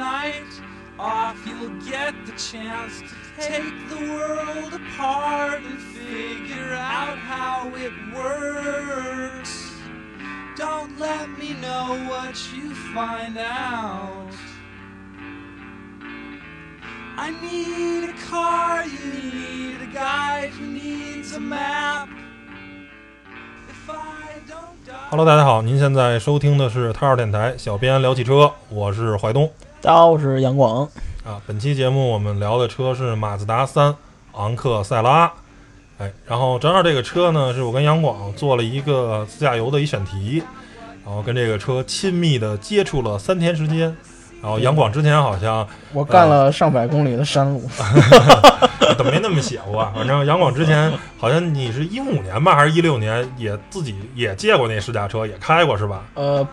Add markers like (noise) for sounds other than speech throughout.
night off, you'll get the chance to take the world apart and figure out how it works. Don't let me know what you find out. I need a car, you need a guide, who needs a map. If I don't die. Hello，大家好，您现在收听的是太二电台，小编聊汽车，我是怀东 大家好，我是杨广。啊。本期节目我们聊的车是马自达三昂克赛拉，哎，然后正好这个车呢是我跟杨广做了一个自驾游的一选题，然后跟这个车亲密的接触了三天时间，然后杨广之前好像我干了上百公里的山路，怎么没那么写过啊？反正杨广之前好像你是一五年吧，还是一六年也自己也借过那试驾车，也开过是吧？呃，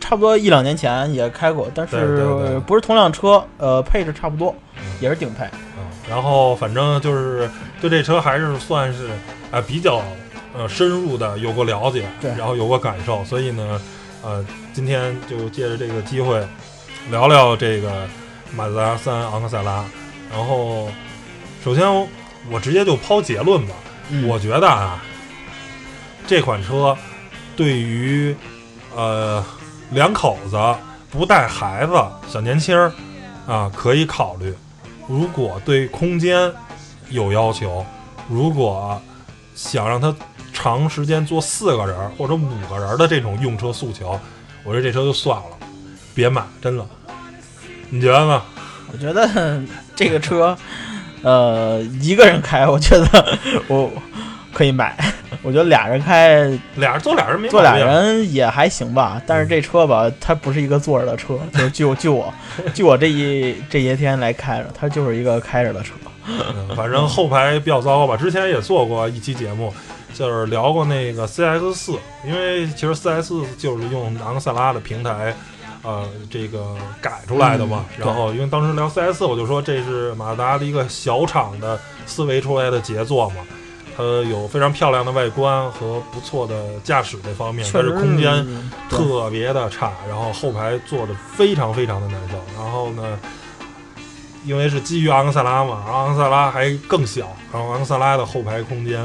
差不多一两年前也开过，但是不是同辆车，呃，配置差不多，也是顶配。嗯，然后反正就是对这车还是算是呃比较呃深入的有过了解，对然后有过感受，所以呢，呃，今天就借着这个机会聊聊这个马自达三昂克赛拉。然后，首先我直接就抛结论吧，嗯我觉得啊，这款车对于呃两口子不带孩子小年轻儿啊可以考虑。如果对空间有要求，如果想让他长时间坐四个人或者五个人的这种用车诉求，我觉得这车就算了，别买，真的。你觉得呢？我觉得这个车，呃，一个人开，我觉得我可以买。我觉得俩人开，俩人坐俩人没坐俩人也还行吧。但是这车吧，它不是一个坐着的车，就是就就我就我这一这些天来开着，它就是一个开着的车。嗯，(laughs) 反正后排比较糟糕吧。之前也做过一期节目，就是聊过那个 CS 四，因为其实 CX 就是用昂克赛拉的平台，呃，这个改出来的嘛。嗯然后因为当时聊 CS 四，我就说这是马自达的一个小厂的思维出来的杰作嘛。它有非常漂亮的外观和不错的驾驶这方面，但是确实空间特别的差，然后后排坐的非常非常的难受。然后呢，因为是基于昂克赛拉嘛，昂克赛拉还更小，然后昂克赛拉的后排空间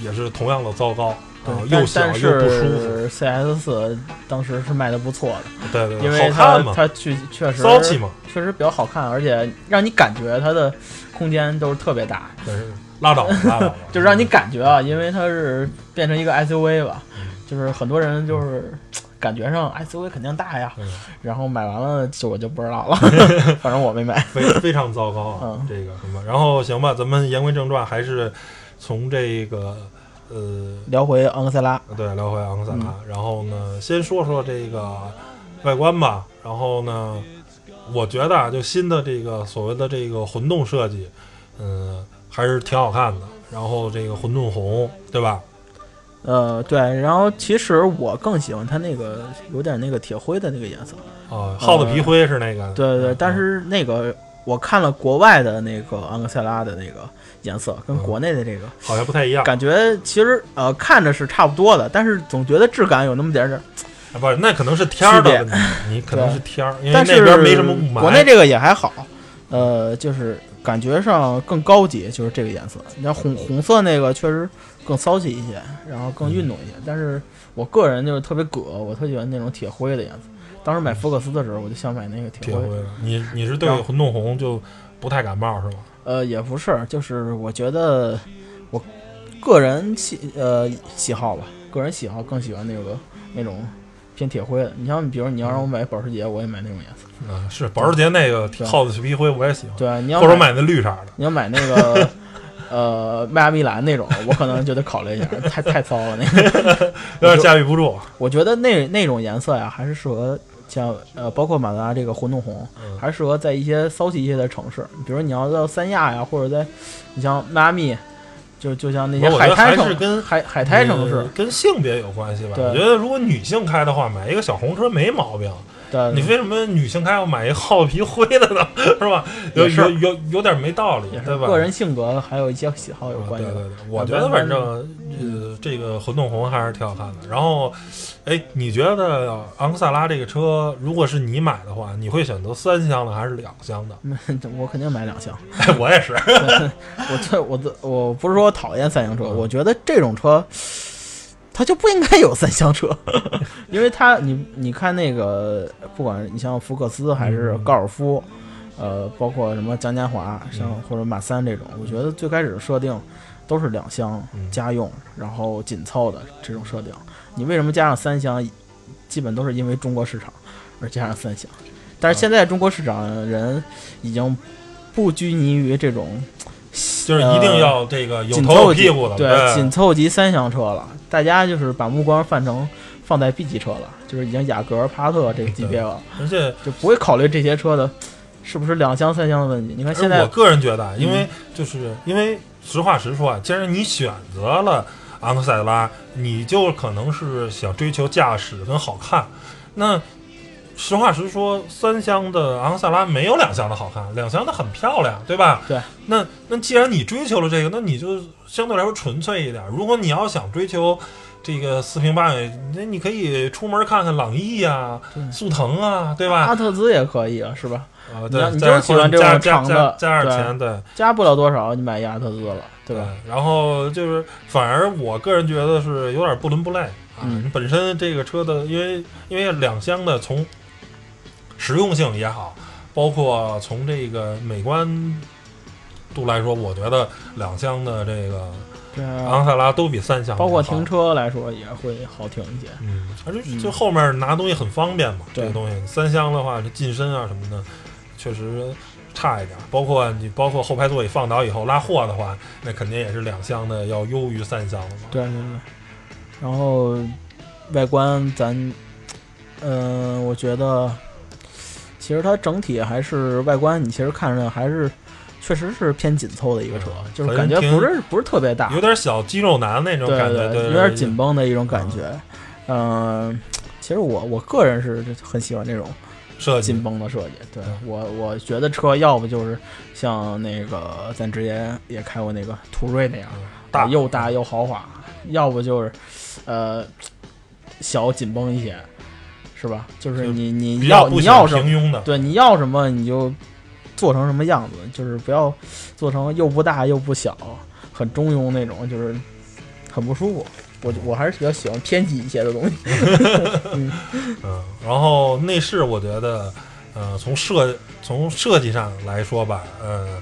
也是同样的糟糕，然后对又小又不舒服。CS 四当时是卖的不错的，对对对，因为它好看嘛，它确确实骚气嘛，确实比较好看，而且让你感觉它的空间都是特别大，但是拉倒吧 (laughs) 拉倒，就是让你感觉啊，因为它是变成一个 SUV 吧，嗯就是很多人就是感觉上 SUV 肯定大呀，嗯然后买完了就我就不知道了，(laughs) 反正我没买。非非常糟糕啊，嗯这个什么。然后行吧，咱们言归正传，还是从这个呃聊回昂克赛拉，对，聊回昂克赛拉。嗯然后呢，先说说这个外观吧。然后呢，我觉得啊，就新的这个所谓的这个混动设计，嗯、还是挺好看的。然后这个混动红，对吧？呃，对，然后其实我更喜欢它那个有点那个铁灰的那个颜色，哦，耗子皮灰是那个。对对但是那个我看了国外的那个昂克赛拉的那个颜色，跟嗯国内的这个好像不太一样。感觉其实呃看着是差不多的，但是总觉得质感有那么点点不是，那可能是天儿的问题，你可能是天儿，因为那边没什么雾霾。国内这个也还好，呃，就是感觉上更高级，就是这个颜色。你像红红色那个确实更骚气一些，然后更运动一些。但是我个人就是特别葛，我特喜欢那种铁灰的颜色。当时买福克斯的时候，我就想买那个铁灰。铁灰的，你你是对混动红就不太感冒是吗？呃，也不是，就是我觉得我个人喜呃喜好吧，个人喜好更喜欢那个那种偏铁灰的。你像比如你要让我买保时捷，我也买那种颜色。嗯，是保时捷那个对耗子皮灰我也喜欢，对啊，你要或者买那绿色的。你要买那个呃迈阿密蓝那种，我可能就得考虑一下，太太糙了那个。(laughs) 有点驾驭不住。我觉得那那种颜色呀，还是适合像呃，包括马自达这个混动红，嗯还是适合在一些骚气一些的城市，比如你要到三亚呀，或者在你像迈阿密，就就像那些海滩城是跟海海滩城市呃，跟性别有关系吧。我觉得如果女性开的话，买一个小红车没毛病，对，你为什么女性还要买一厚皮灰的呢？是吧？有有有有点没道理对吧？个人性格还有一些喜好有关系的。对对对，我觉得反正呃，这个混动红还是挺好看的。然后，哎，你觉得昂克赛拉这个车，如果是你买的话，你会选择三厢的还是两厢的？(laughs) 我肯定买两厢。哎，(laughs) 我也是。(laughs) 我这我的我不是说讨厌三厢车，我觉得这种车它就不应该有三厢车，(laughs) 因为它你你看那个，不管你像福克斯还是高尔夫，呃，包括什么嘉年华，像或者马三这种，我觉得最开始设定都是两厢嗯家用，然后紧凑的这种设定。你为什么加上三厢？基本都是因为中国市场而加上三厢，但是现在中国市场人已经不拘泥于这种。就是一定要这个有头有屁股的，对，紧凑级三厢车了，大家就是把目光放成放在 B 级车了，就是已经雅阁、帕萨特这个级别了，而且就不会考虑这些车的是不是两厢、三厢的问题。你看现在我个人觉得啊，因嗯为就是因为实话实说啊，既然你选择了昂克赛拉，你就可能是想追求驾驶跟好看。那实话实说，三厢的昂克赛拉没有两厢的好看，两厢的很漂亮，对吧？对。那那既然你追求了这个，那你就相对来说纯粹一点。如果你要想追求这个四平八稳，那你可以出门看看朗逸啊、速腾啊，对吧？阿特兹也可以啊，是吧？啊，对，再你就是喜欢这种加加加长的加点对钱，对。加不了多少，你买一阿特兹了，对吧？然后就是，反而我个人觉得是有点不伦不类啊。嗯你本身这个车的，因为因为两厢的从实用性也好，包括从这个美观度来说，我觉得两厢的这个对昂啊，克赛拉都比三厢好包括停。车来说也会好停一些。嗯，而且嗯就后面拿东西很方便嘛，这对个东西三厢的话，这进深啊什么的，确实差一点。包括你包括后排座椅放倒以后拉货的话，那肯定也是两厢的要优于三厢的嘛。对对对。然后外观咱，嗯、我觉得其实它整体还是外观，你其实看着还是确实是偏紧凑的一个车，嗯就是感觉不是不是特别大，有点小肌肉男那种感觉，对，有点紧。绷的一种感觉。嗯、其实我我个人是很喜欢这种设计紧绷的设计。对对我我觉得车要不就是像那个咱之前也开过那个途锐那样，大又大又豪华，要不就是呃小紧绷一些，是吧？就是就你你要你要什么，对，你要什么你就做成什么样子，就是不要做成又不大又不小，很中庸那种，就是很不舒服。我我还是比较喜欢偏激一些的东西。(laughs) 嗯，然后内饰我觉得，呃，从设从设计上来说吧，呃，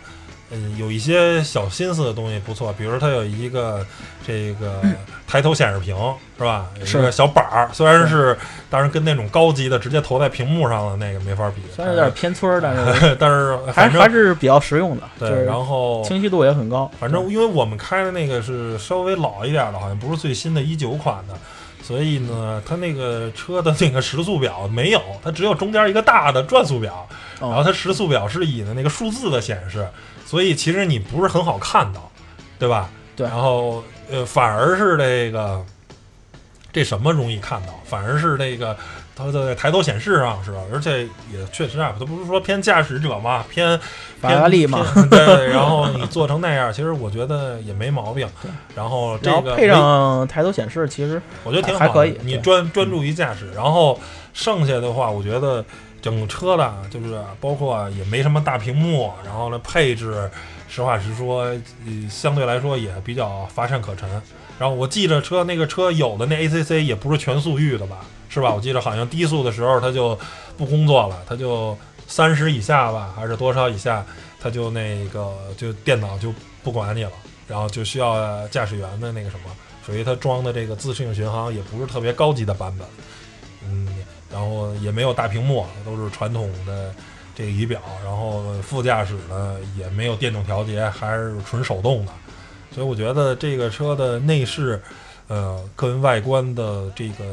嗯，有一些小心思的东西不错，比如它有一个这个抬头显示屏是吧？有一是个小板儿，虽然是，当然跟那种高级的直接投在屏幕上的那个没法比，虽然有点偏村儿，但是但是还是还是比较实用的，对，然后清晰度也很高。反正因为我们开的那个是稍微老一点的，好像不是最新的一九款的，所以呢，它那个车的那个时速表没有，它只有中间一个大的转速表，然后哦，它时速表是以的那个数字的显示，所以其实你不是很好看到，对吧？对然后呃，反而是这个这什么容易看到，反而是这个。它的抬头显示上是吧？而且也确实啊，它不是说偏驾驶者嘛，偏法拉利嘛，(laughs) 对，然后你做成那样，其实我觉得也没毛病。然后这个配上抬头显示，其实我觉得挺好，还可以你专专注于驾驶，然后剩下的话，我觉得整车的，就是包括也没什么大屏幕，然后呢配置，实话实说，呃相对来说也比较乏善可陈。然后我记着车那个车有的那 ACC 也不是全速域的吧，是吧？我记得好像低速的时候它就不工作了，它就三十以下吧，还是多少以下，它就那个就电脑就不管你了，然后就需要驾驶员的那个什么。属于它装的这个自适应巡航也不是特别高级的版本，然后也没有大屏幕，都是传统的。这个仪表，然后副驾驶呢也没有电动调节，还是纯手动的，所以我觉得这个车的内饰，呃，跟外观的这个。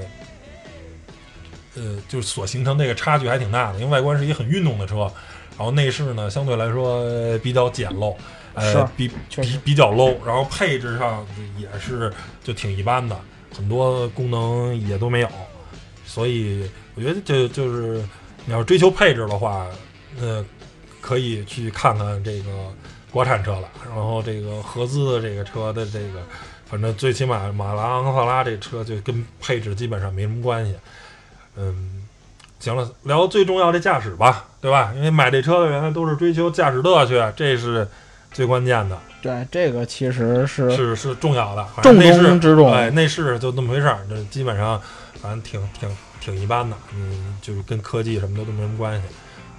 呃，就是所形成这个差距还挺大的，因为外观是一个很运动的车，然后内饰呢相对来说呃比较简陋，呃，比比比较 low，然后配置上也是就挺一般的，很多功能也都没有，所以我觉得这就是你要追求配置的话，呃，可以去看看这个国产车了。然后这个合资的这个车的这个，反正最起码马拉昂克萨拉这车就跟配置基本上没什么关系。嗯，行了，聊最重要的驾驶吧，对吧？因为买这车的人都是追求驾驶乐趣，这是最关键的，对，这个其实是是是重要的。反重中之重。哎，内饰就那么回事儿，这基本上反正挺挺挺一般的，嗯，就是跟科技什么的都没什么关系。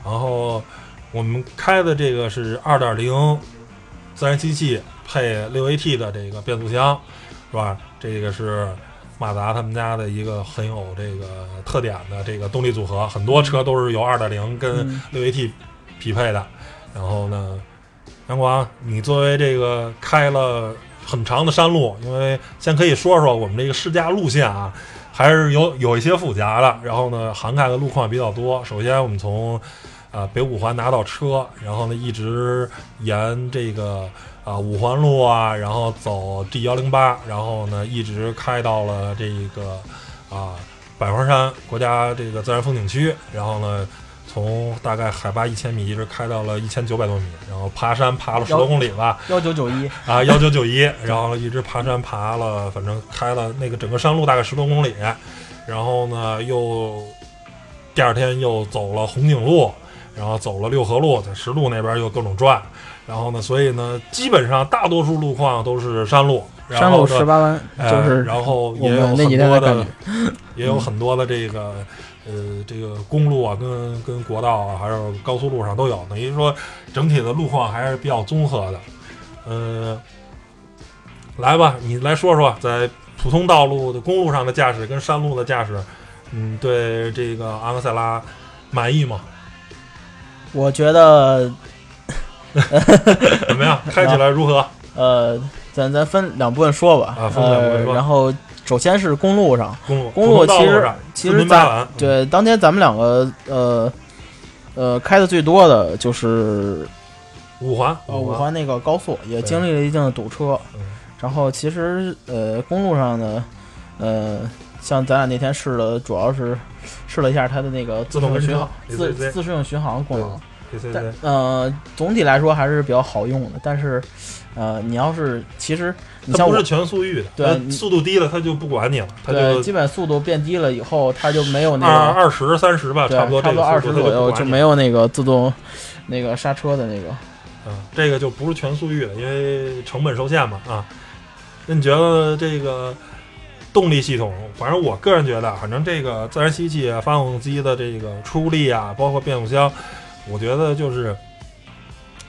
然后我们开的这个是二点零自然吸气配六 AT 的这个变速箱，是吧？这个是马达他们家的一个很有这个特点的这个动力组合，很多车都是由二点零跟嗯六 AT 匹配的。然后呢，杨广，你作为这个开了很长的山路，因为先可以说说我们这个试驾路线啊，还是有有一些复杂的。然后呢，涵盖的路况比较多。首先，我们从啊、北五环拿到车，然后呢一直沿这个啊、五环路啊，然后走 G 幺零八，然后呢一直开到了这个啊、百花山国家这个自然风景区，然后呢。从大概海拔一千米一直开到了一千九百多米，然后爬山爬了十多公里吧，幺九九一，啊，幺九九一，然后一直爬山爬了，反正开了那个整个山路大概十多公里，然后呢又第二天又走了红景路，然后走了六合路，在石路那边又各种转，然后呢，所以呢，基本上大多数路况都是山路，然山路后十八弯，呃就是然后也有很多的。也有很多的这个呃这个公路啊，跟跟国道啊，还有高速路上都有，等于说整体的路况还是比较综合的。呃，来吧，你来说说在普通道路的公路上的驾驶跟山路的驾驶，嗯，对这个昂克赛拉满意吗？我觉得，(laughs) 怎么样？开起来如何？呃，咱咱分两部分说吧。啊分两部分呃说然后首先是公路上，公路其实上其实在对当天咱们两个呃呃开的最多的就是五环呃五环那个高速，也经历了一定的堵车。嗯然后其实呃公路上呢，呃像咱俩那天试了，主要是试了一下它的那个自动巡航自自适应巡航功能。但呃，总体来说还是比较好用的。但是，呃，你要是其实你像我它不是全速域的，对速度低了它就不管你了，它对就基本速度变低了以后，它就没有那二个二十三十吧，差不多差不多二十这个速度左右就没有。有那个自动那个刹车的那个。嗯，这个就不是全速域的，因为成本受限嘛啊。那你觉得这个动力系统？反正我个人觉得，反正这个自然吸气啊、发动机的这个出力啊，包括变速箱，我觉得就是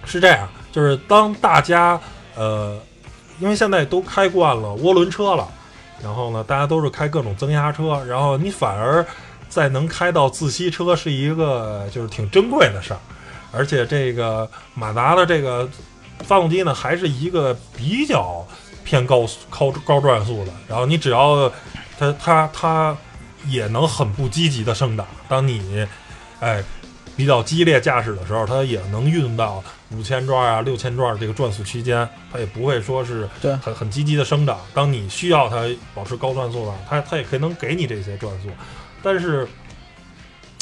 是这样，就是当大家呃，因为现在都开惯了涡轮车了，然后呢，大家都是开各种增压车，然后你反而再能开到自吸车是一个就是挺珍贵的事儿。而且这个马达的这个发动机呢，还是一个比较偏高速高高转速的。然后你只要它它它也能很不积极的升档，当你哎比较激烈驾驶的时候，它也能运到五千转啊、六千转这个转速区间，它也不会说是对很很积极的生长。当你需要它保持高转速的，它它也可以能给你这些转速，但是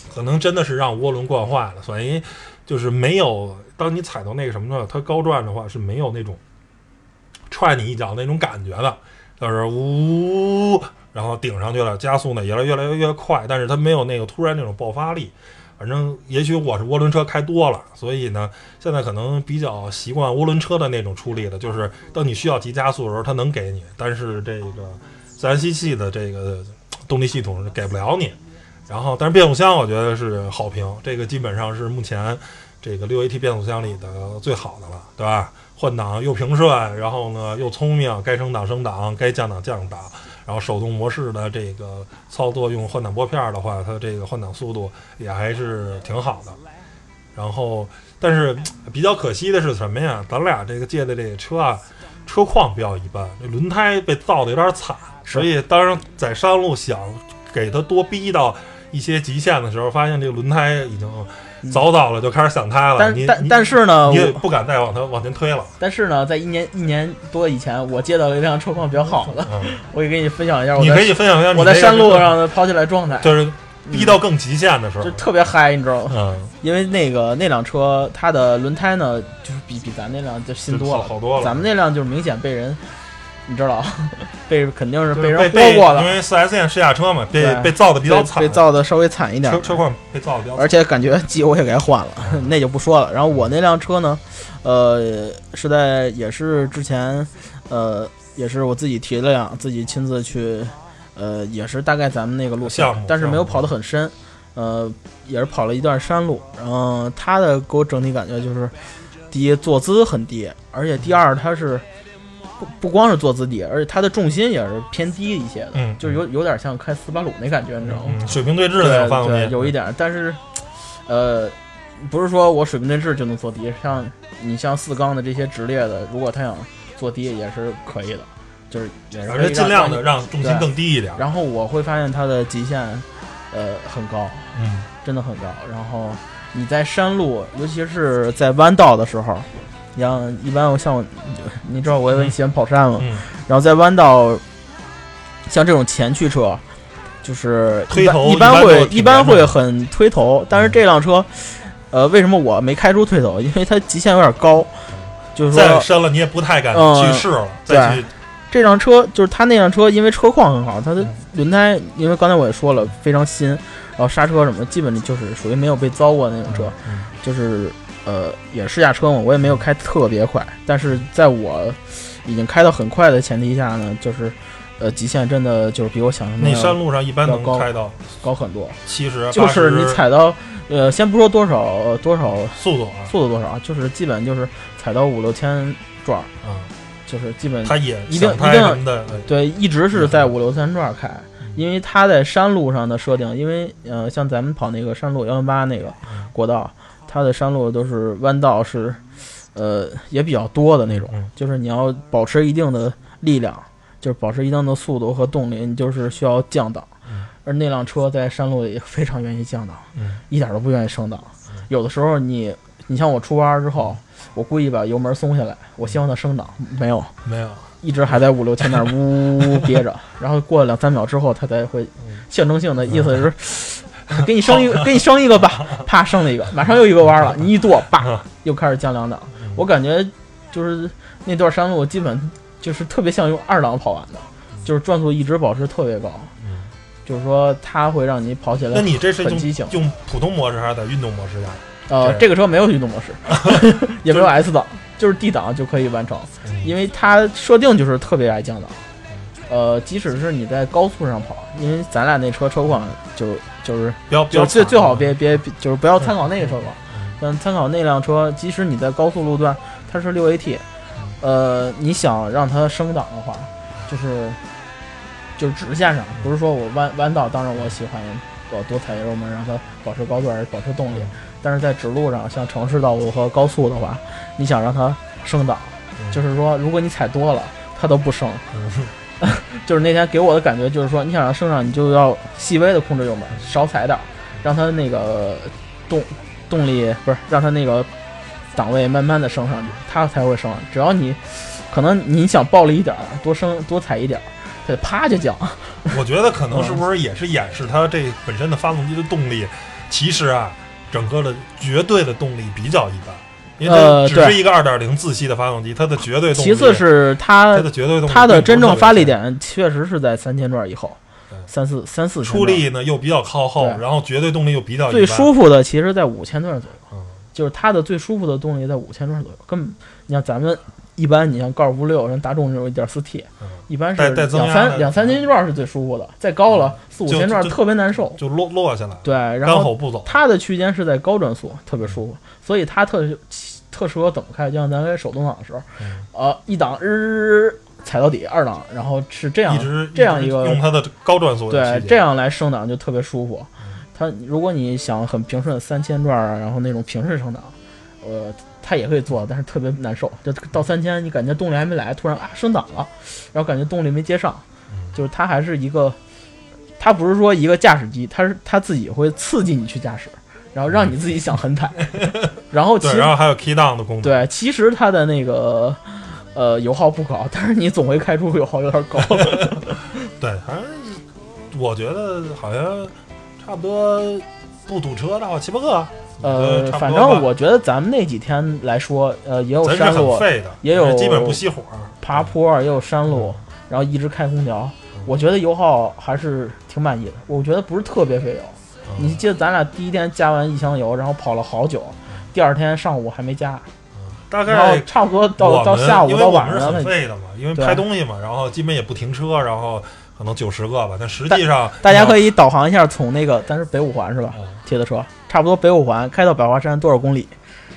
可能真的是让涡轮惯坏了，所以就是没有当你踩到那个什么呢，它高转的话是没有那种踹你一脚那种感觉的，就是呜，然后顶上去了，加速呢也越来越越快，但是它没有那个突然那种爆发力。反正也许我是涡轮车开多了，所以呢，现在可能比较习惯涡轮车的那种出力的，就是当你需要急加速的时候，它能给你，但是这个自然吸气的这个动力系统是给不了你。然后，但是变速箱我觉得是好评，这个基本上是目前这个六 AT 变速箱里的最好的了，对吧？换挡又平顺，然后呢又聪明，该升档升档，该降档降档，然后手动模式的这个操作用换挡拨片的话，它这个换挡速度也还是挺好的。然后，但是比较可惜的是什么呀？咱俩这个借的这个车啊，车况比较一般，这轮胎被造的有点惨，所以当然在山路想给它多逼到一些极限的时候，发现这个轮胎已经早早了就开始响胎了，你但但但是呢，你也不敢再往它往前推了。但是呢，在一年一年多以前，我接到了一辆车况比较好的，嗯，(laughs) 我也给你分享一下你可以分享一下我在山路上的跑起来状态。就是逼到更极限的时候就，特别嗨，你知道吗？嗯，因为那个那辆车它的轮胎呢，就是比比咱那辆就新多了，好多了。咱们那辆就是明显被人，你知道，(laughs) 被肯定是被人被豁过了因，为四 S 店试驾车嘛，被被造的比较惨，被造的稍微惨一点车。车况被造的比较惨，而且感觉机油也给换了，(laughs) 那就不说了。然后我那辆车呢，呃，是在也是之前，呃，也是我自己提了辆，自己亲自去，呃，也是大概咱们那个路线，但是没有跑得很深，呃，也是跑了一段山路。然后它的给我整体感觉就是，第一坐姿很低，而且第二它是。不不光是坐姿低，而且它的重心也是偏低一些的，嗯就是有有点像开斯巴鲁那感觉，你知道吗？嗯，水平对峙的那对有一点儿，但是，呃，不是说我水平对峙就能做低，像你像四缸的这些直列的，如果他想做低也是可以的，就是而且尽量的让让重心更低一点你。。然后我会发现它的极限，呃，很高，嗯，真的很高。然后你在山路，尤其是在弯道的时候，像一般我像我，你知道我也喜欢跑山嘛，嗯。然后在弯道，像这种前驱车，就是推头一般会一般会很推头，但是这辆车，呃，为什么我没开出推头？(laughs) 因为它极限有点高，就是说再深了你也不太敢嗯去试了，再去。这辆车就是它那辆车，因为车况很好，它的嗯。轮胎，因为刚才我也说了非常新，然后刹车什么，基本就是属于没有被糟过的那种车，嗯。就是呃也试驾车嘛，我也没有开特别快，但是在我已经开到很快的前提下呢，就是呃极限真的就是比我想象的那山路上一般能高开到高很多，七十，就是你踩到呃先不说多少呃多少速度啊，速度多少，就是基本就是踩到五六千转儿，嗯，就是基本它也一定一定对。一直是在五六千转儿开。嗯。因为它在山路上的设定，因为呃，像咱们跑那个山路幺零八那个嗯。国道，它的山路都是弯道是，呃，也比较多的那种，嗯。就是你要保持一定的力量，就是保持一定的速度和动力，你就是需要降档。嗯。而那辆车在山路里非常愿意降档，嗯。一点都不愿意升档。有的时候你，你像我出弯之后，我故意把油门松下来，我希望它升档，没有，没有，一直还在五六千那儿呜呜呜憋着，然后过了两三秒之后，它才会象征性的意思就是，(laughs) 给你升一个，给你升一个吧，(laughs) 啪升了一个，马上又一个弯了，你一跺，叭又开始降两档。我感觉就是那段山路基本就是特别像用二档跑完的，就是转速一直保持特别高，嗯就是说它会让你跑起来那你这是很激情用。用普通模式还是在运动模式下？呃，这这个车没有运动模式，(laughs) 也没有 S 档，就是 D 档就可以完成。因为它设定就是特别爱降档。呃，即使是你在高速上跑，因为咱俩那车车况就就是不要就最最好别别就是不要参考那个车况嗯，但参考那辆车，即使你在高速路段，它是六 AT，呃，你想让它升档的话，就是就是直线上，不是说我弯弯道，当然我喜欢我多踩油门，让它保持高段，保持动力。但是在直路上，像城市道路和高速的话，你想让它升档，嗯就是说，如果你踩多了，它都不升。嗯 (laughs) 就是那天给我的感觉就是说，你想让升上，你就要细微的控制油门，少踩点儿，让它那个动动力不是让它那个档位慢慢的升上去，它才会升。只要你可能你想暴力一点儿，多升多踩一点儿，它就啪就降。(laughs) 我觉得可能是不是也是掩饰它这本身的发动机的动力，其实啊，整个的绝对的动力比较一般，因为它只呃对是一个二点零自吸的发动机，它的绝对动力，其次是它它的绝对动力，它的真正发力点。确实是在三千转以后，三四三四出力呢又比较靠后，然后绝对动力又比较最舒服的其实在五千转左右，嗯就是它的最舒服的动力在五千转左右。根本你像咱们一般，你像高尔夫六、人大众这种一点四 T，嗯一般是两三两三千转是最舒服的，再高了四五千转特别难受。就落落下来，对，然干后吼不走。它的区间是在高转速，特别舒服，所以它特特适合怎么开？就像咱开手动挡的时候，嗯呃，一档日踩到底，二档，然后是这样一直直这样一个用它的高转速对，这样来升档就特别舒服。它如果你想很平顺三千转啊，然后那种平顺升档，呃，它也可以做，但是特别难受。就到三千，你感觉动力还没来，突然啊升档了，然后感觉动力没接上，就是它还是一个，它不是说一个驾驶机，它是它自己会刺激你去驾驶，然后让你自己想很踩，(laughs) 然后其然后还有 key down 的功能。对，其实它的那个。呃，油耗不高，(laughs) 但是你总会开出油耗有点高。(laughs) 对，反正我觉得好像差不多不堵车的话七八个。呃，反正我觉得咱们那几天来说，呃，也有山路也有基本不熄火。爬坡，也有山路，然后一直开空调，我觉得油耗还是挺满意的。我觉得不是特别费油。嗯你记得咱俩第一天加完一箱油，然后跑了好久，第二天上午还没加，大概差不多到到下午到因为我们是晚上了。很废的嘛，因为拍东西嘛，然后基本也不停车，然后可能九十个吧，但实际上大家可以以导航一下，从那个咱是北五环是吧？贴的车，差不多北五环开到百花山多少公里？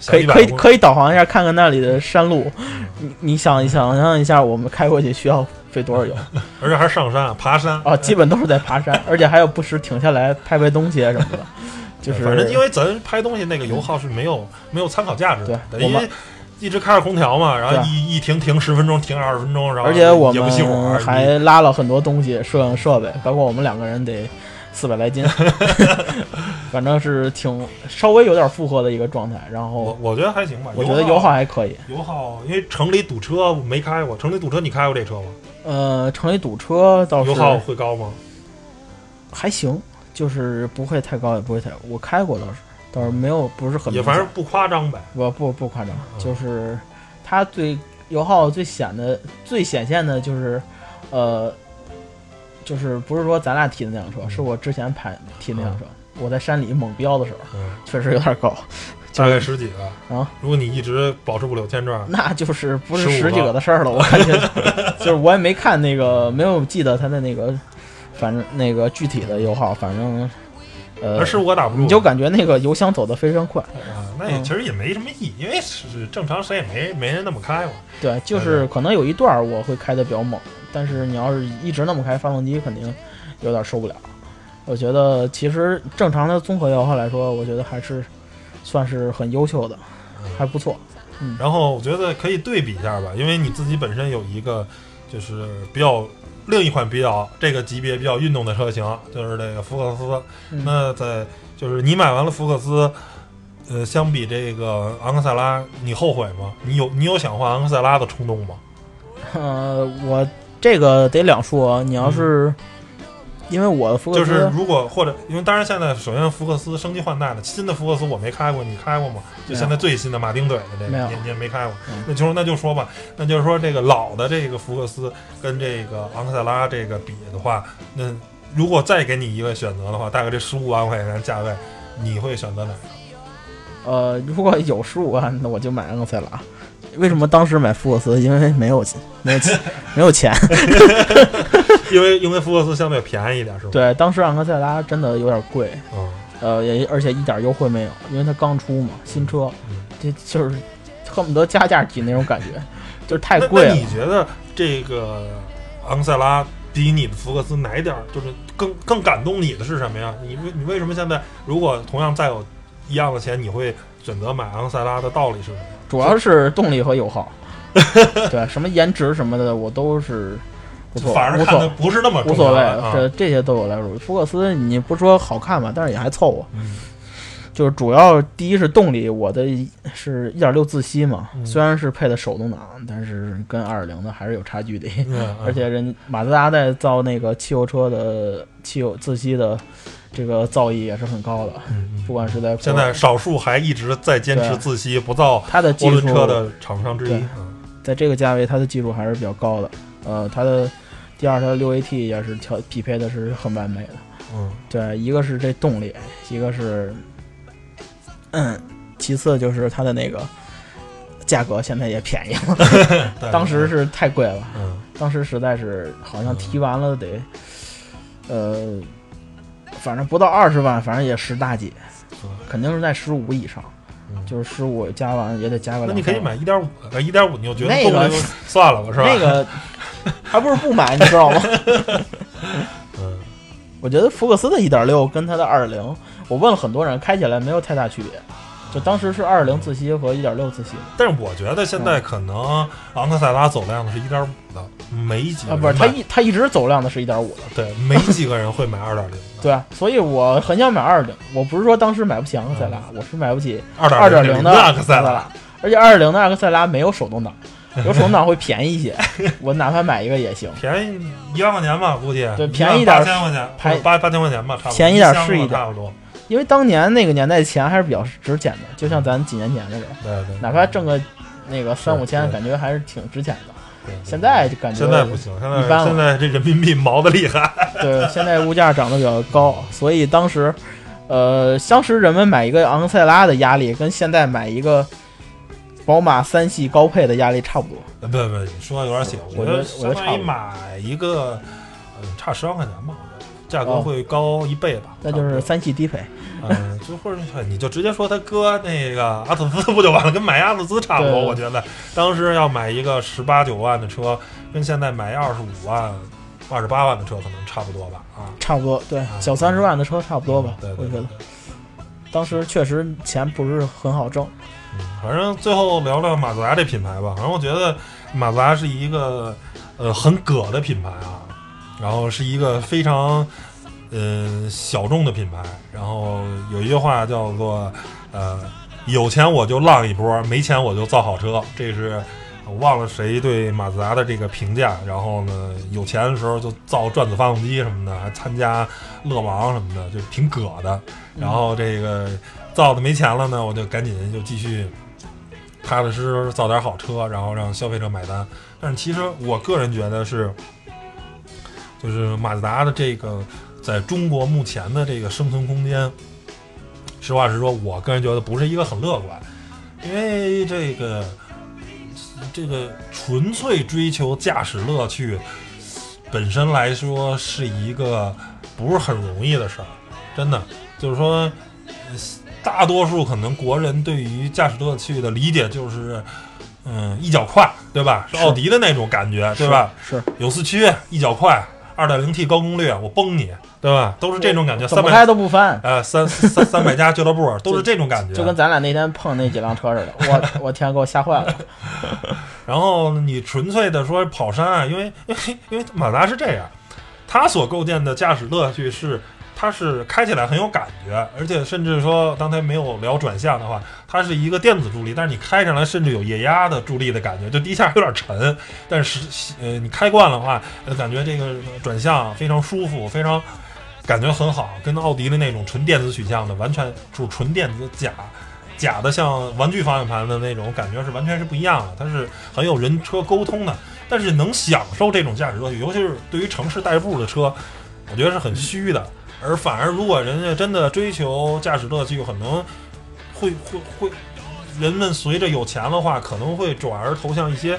可以可以可以导航一下，看看那里的山路。你你想想象一下，我们开过去需要费多少油 (laughs) 而且还是上山爬山。啊？基本都是在爬山，(laughs) 而且还有不时停下来拍拍东西啊什么的。(laughs) 就是反正因为咱拍东西那个油耗是没有没有参考价值的，对我们因为一直开着空调嘛，然后一一停停十分钟，停二十分钟，然后而且我们，还拉了很多东西，摄影设备，包括我们两个人得四百来斤，反正是挺稍微有点负荷的一个状态。然后我我觉得还行吧。我觉得油耗还可以。油耗，因为城里堵车没开过，城里堵车你开过这车吗？呃，城里堵车倒是油耗会高吗？还行，就是不会太高，也不会太。我开过倒是，倒是没有不是很也反正不夸张呗。不不不夸张，嗯就是它最油耗最显的最显现的就是，呃，就是不是说咱俩提的那辆车，是我之前排提那辆车，我在山里猛飙的时候，嗯，确实有点高，大概十几个啊。如果你一直保持不了千转，那就是不是十几个的事儿了。我感觉就是我也没看那个，没有记得它的那个，反正那个具体的油耗，反正呃而，十五个打不住，你就感觉那个油箱走得非常快。啊，那也嗯其实也没什么意义，因为是正常谁也没没人那么开嘛。对，就是可能有一段儿我会开的比较猛，但是你要是一直那么开，发动机肯定有点受不了。我觉得其实正常的综合油耗来说，我觉得还是算是很优秀的，还不错。嗯然后我觉得可以对比一下吧，因为你自己本身有一个就是比较另一款比较这个级别比较运动的车型，就是这个福克斯。嗯那在就是你买完了福克斯，呃，相比这个昂克赛拉，你后悔吗？你有你有想换昂克赛拉的冲动吗？呃，我这个得两说，你要是、因为我的福克斯，就是如果或者因为当然现在首先福克斯升级换代了，新的福克斯我没开过，你开过吗？就现在最新的马丁怼的这个，你你也没开过嗯，那就说那就说吧，那就是说这个老的这个福克斯跟这个昂克赛拉这个比的话，那如果再给你一个选择的话，大概这十五万块钱价位，你会选择哪个？呃，如果有十五万，那我就买昂克赛拉。为什么当时买福克斯？因为没有钱，没有钱，没有钱。因为因为福克斯相对便宜一点，是吧？，对，当时昂克赛拉真的有点贵，嗯，呃，也而且一点优惠没有，因为它刚出嘛，新车嗯，这就是恨不得加价挤那种感觉，(laughs) 就是太贵了那你。觉得这个昂克赛拉比你的福克斯哪一点儿就是更更感动你的是什么呀？你为你为什么现在如果同样再有一样的钱，你会选择买昂克赛拉的道理是什么？主要是动力和油耗，(laughs) 对，什么颜值什么的我都是不错，反而看的所不是那么重无所谓。这这些都有来说。福克斯你不说好看吧，但是也还凑合。嗯就是主要第一是动力，我的是一点六自吸嘛，嗯虽然是配的手动挡，但是跟二点零的还是有差距的。(laughs) 嗯而且人马自达在造那个汽油车的汽油自吸的这个造诣也是很高的，不管是在现在少数还一直在坚持自吸不造它的技术涡轮车的厂商之一在这个价位，它的技术还是比较高的。呃，它的第二，它的六 AT 也是调匹配的是很完美的。嗯对，一个是这动力，一个是，嗯，(clears throat) 其次就是它的那个价格现在也便宜了，(laughs) 当时是太贵了，嗯当时实在是好像提完了得，呃，反正不到二十万，反正也十大几嗯，肯定是在十五以上，嗯就是十五加完也得加个两。那你可以买一点五的，一点五你就觉得那个算了吧，是吧？那个，(laughs) 还不是不买，你知道吗？(laughs) 嗯我觉得福克斯的1.6跟它的2.0，我问了很多人，开起来没有太大区别。就当时是2.0自吸和1.6自吸但是我觉得现在可能昂克赛拉走量的是一点五的，没几个啊，不是，它一它一直走量的是一点五的，对，没几个人会买二点零的。(laughs) 对啊，所以我很想买2.0。我不是说当时买不起昂克赛拉，我是买不起二2.0的零的昂克赛拉拉，而且2.0的昂克赛拉没有手动挡，有手动挡会便宜一些，我哪怕买一个也行。(laughs) 便宜一万块钱吧，估计对便宜点八千块钱，便八八千块钱吧，差不多便宜点是一点差不多。因为当年那个年代钱还是比较值钱的，就像咱几年前那种，对对，哪怕挣个那个三五千，感觉还是挺值钱的。对对现在就感觉现在不行，现在一般了现在这人民币毛的厉害。对，现在物价涨得比较高，所以当时，呃，当时人们买一个昂克赛拉的压力跟现在买一个宝马三系高配的压力差不多。不不，你说的有点邪乎。我觉得相当于买一个，嗯，差十万块钱吧，我觉得价格哦会高一倍吧。那就是三系低配，嗯，就或者你就直接说他哥那个阿特兹不就完了，跟买阿特兹差不多。我觉得当时要买一个十八九万的车，跟现在买二十五万、二十八万的车可能差不多吧。啊，差不多，对，小三十万的车差不多吧，对我觉得。当时确实钱不是很好挣，嗯，反正最后聊聊马自达这品牌吧。反正我觉得马自达是一个呃很葛的品牌啊，然后是一个非常呃小众的品牌。然后有一句话叫做呃有钱我就浪一波，没钱我就造好车。这是我忘了谁对马自达的这个评价。然后呢，有钱的时候就造转子发动机什么的，还参加乐王什么的，就挺葛的。然后这个造的没钱了呢，我就赶紧就继续踏踏实实造点好车，然后让消费者买单。但是其实我个人觉得是，就是马自达的这个在中国目前的这个生存空间，实话实说，我个人觉得不是一个很乐观，因为这个这个纯粹追求驾驶乐趣本身来说是一个不是很容易的事儿，真的就是说，呃大多数可能国人对于驾驶乐趣的理解就是，嗯，一脚快，对吧？奥迪的那种感觉，对吧？是？是，有四驱，一脚快，二点零 T 高功率，我崩你，对吧？都是这种感觉。三百开都不翻，呃三三三百家俱乐部 (laughs) 都是这种感觉，就跟咱俩那天碰那几辆车似的，我我天，给我吓坏了。(laughs) 然后你纯粹的说跑山啊，因为因为因为马达是这样，它所构建的驾驶乐趣是，它是开起来很有感觉，而且甚至说刚才没有聊转向的话，它是一个电子助力，但是你开上来甚至有液压的助力的感觉，就第一下有点沉，但是呃你开惯了话，呃感觉这个转向非常舒服，非常感觉很好，跟奥迪的那种纯电子取向的完全就是纯电子假。假的像玩具方向盘的那种感觉是完全是不一样的，它是很有人车沟通的，但是能享受这种驾驶乐趣，尤其是对于城市代步的车，我觉得是很虚的。而反而如果人家真的追求驾驶乐趣，可能会会会，人们随着有钱的话，可能会转而投向一些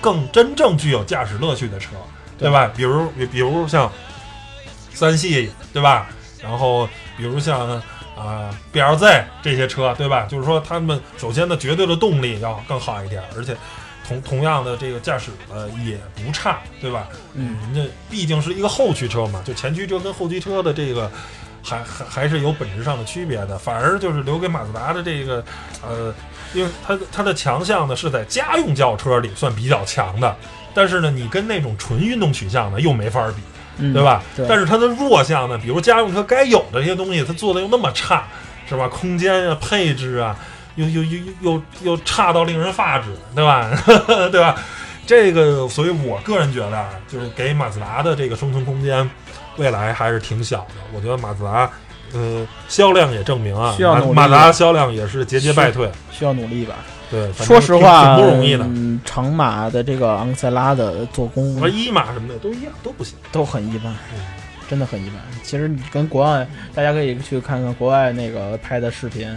更真正具有驾驶乐趣的车，对吧？比如比比如像三系，对吧？然后比如像啊、BLZ 这些车，对吧？就是说他们首先的绝对的动力要更好一点，而且同同样的这个驾驶呃也不差，对吧？嗯，人家毕竟是一个后驱车嘛，就前驱车跟后驱车的这个还还还是有本质上的区别的。反而就是留给马自达的这个呃，因为它的它的强项呢是在家用轿车里算比较强的，但是呢，你跟那种纯运动取向的又没法比。嗯对吧？对但是它的弱项呢，比如家用车该有的这些东西，它做的又那么差，是吧？空间啊、配置啊，又又又又又又差到令人发指，对吧？(laughs) 对吧？这个，所以我个人觉得啊，就是给马自达的这个生存空间，未来还是挺小的。我觉得马自达，呃，销量也证明啊，需要努力马马自达销量也是节节败退。需要努力吧。对，说实话，挺挺不容易的。嗯，长马的这个昂克赛拉的做工和一马什么的都一样，都不行。都很一般嗯，真的很一般。其实你跟国外，大家可以去看看国外那个拍的视频，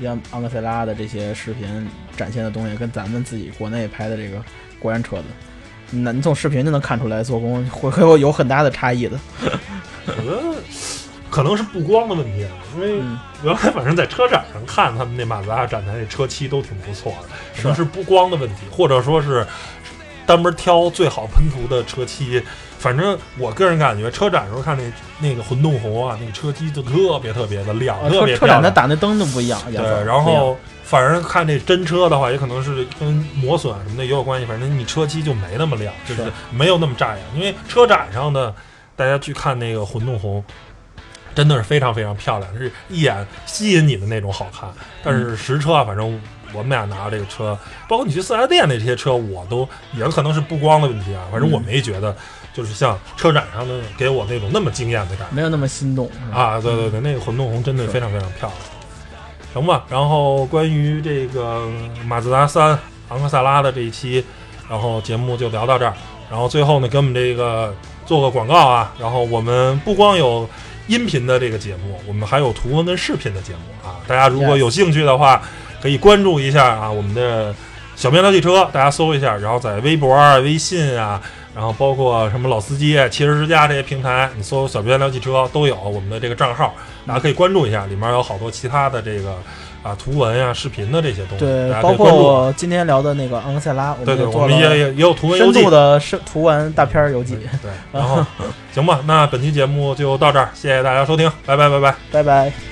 像昂克赛拉的这些视频展现的东西，跟咱们自己国内拍的这个国产车子，那你从视频就能看出来做工会会有有很大的差异的。我觉得可能是布光的问题，啊，因为嗯，原来反正在车展上看他们那马自达展台那车漆都挺不错的，可能是布光的问题，或者说是单门挑最好喷涂的车漆。反正我个人感觉，车展时候看那那个混动红啊，那个车漆就特别特别的亮，啊特别车车展它。打那灯都不一样，对，然后反正看这真车的话，也可能是跟磨损什么的也有关系。反正你车漆就没那么亮，就是是没有那么扎眼。因为车展上的大家去看那个混动红，真的是非常非常漂亮，是一眼吸引你的那种好看。但是实车啊，反正我们俩拿这个车，包括你去四 S 店那些车，我都也可能是不光的问题啊，反正我没觉得就是像车展上的给我那种那么惊艳的感觉。没有那么心动啊，对对对，那个混动红真的非常非常漂亮。行吧，然后关于这个马自达三昂克赛拉的这一期，然后节目就聊到这儿。然后最后呢，给我们这个做个广告啊。然后我们不光有音频的这个节目，我们还有图文跟视频的节目啊。大家如果有兴趣的话，可以关注一下啊我们的小面聊汽车，大家搜一下，然后在微博啊、微信啊，然后包括什么老司机、汽车之家这些平台，你搜“小编聊汽车”都有我们的这个账号，大家可以关注一下，里面有好多其他的这个啊图文呀、视频的这些东西，对包括。我今天聊的那个昂克赛拉，我对对，我们也也也也有图文游深度的深图文大片儿游记。对，然后行吧，那本期节目就到这儿，谢谢大家收听，拜拜拜拜。拜拜。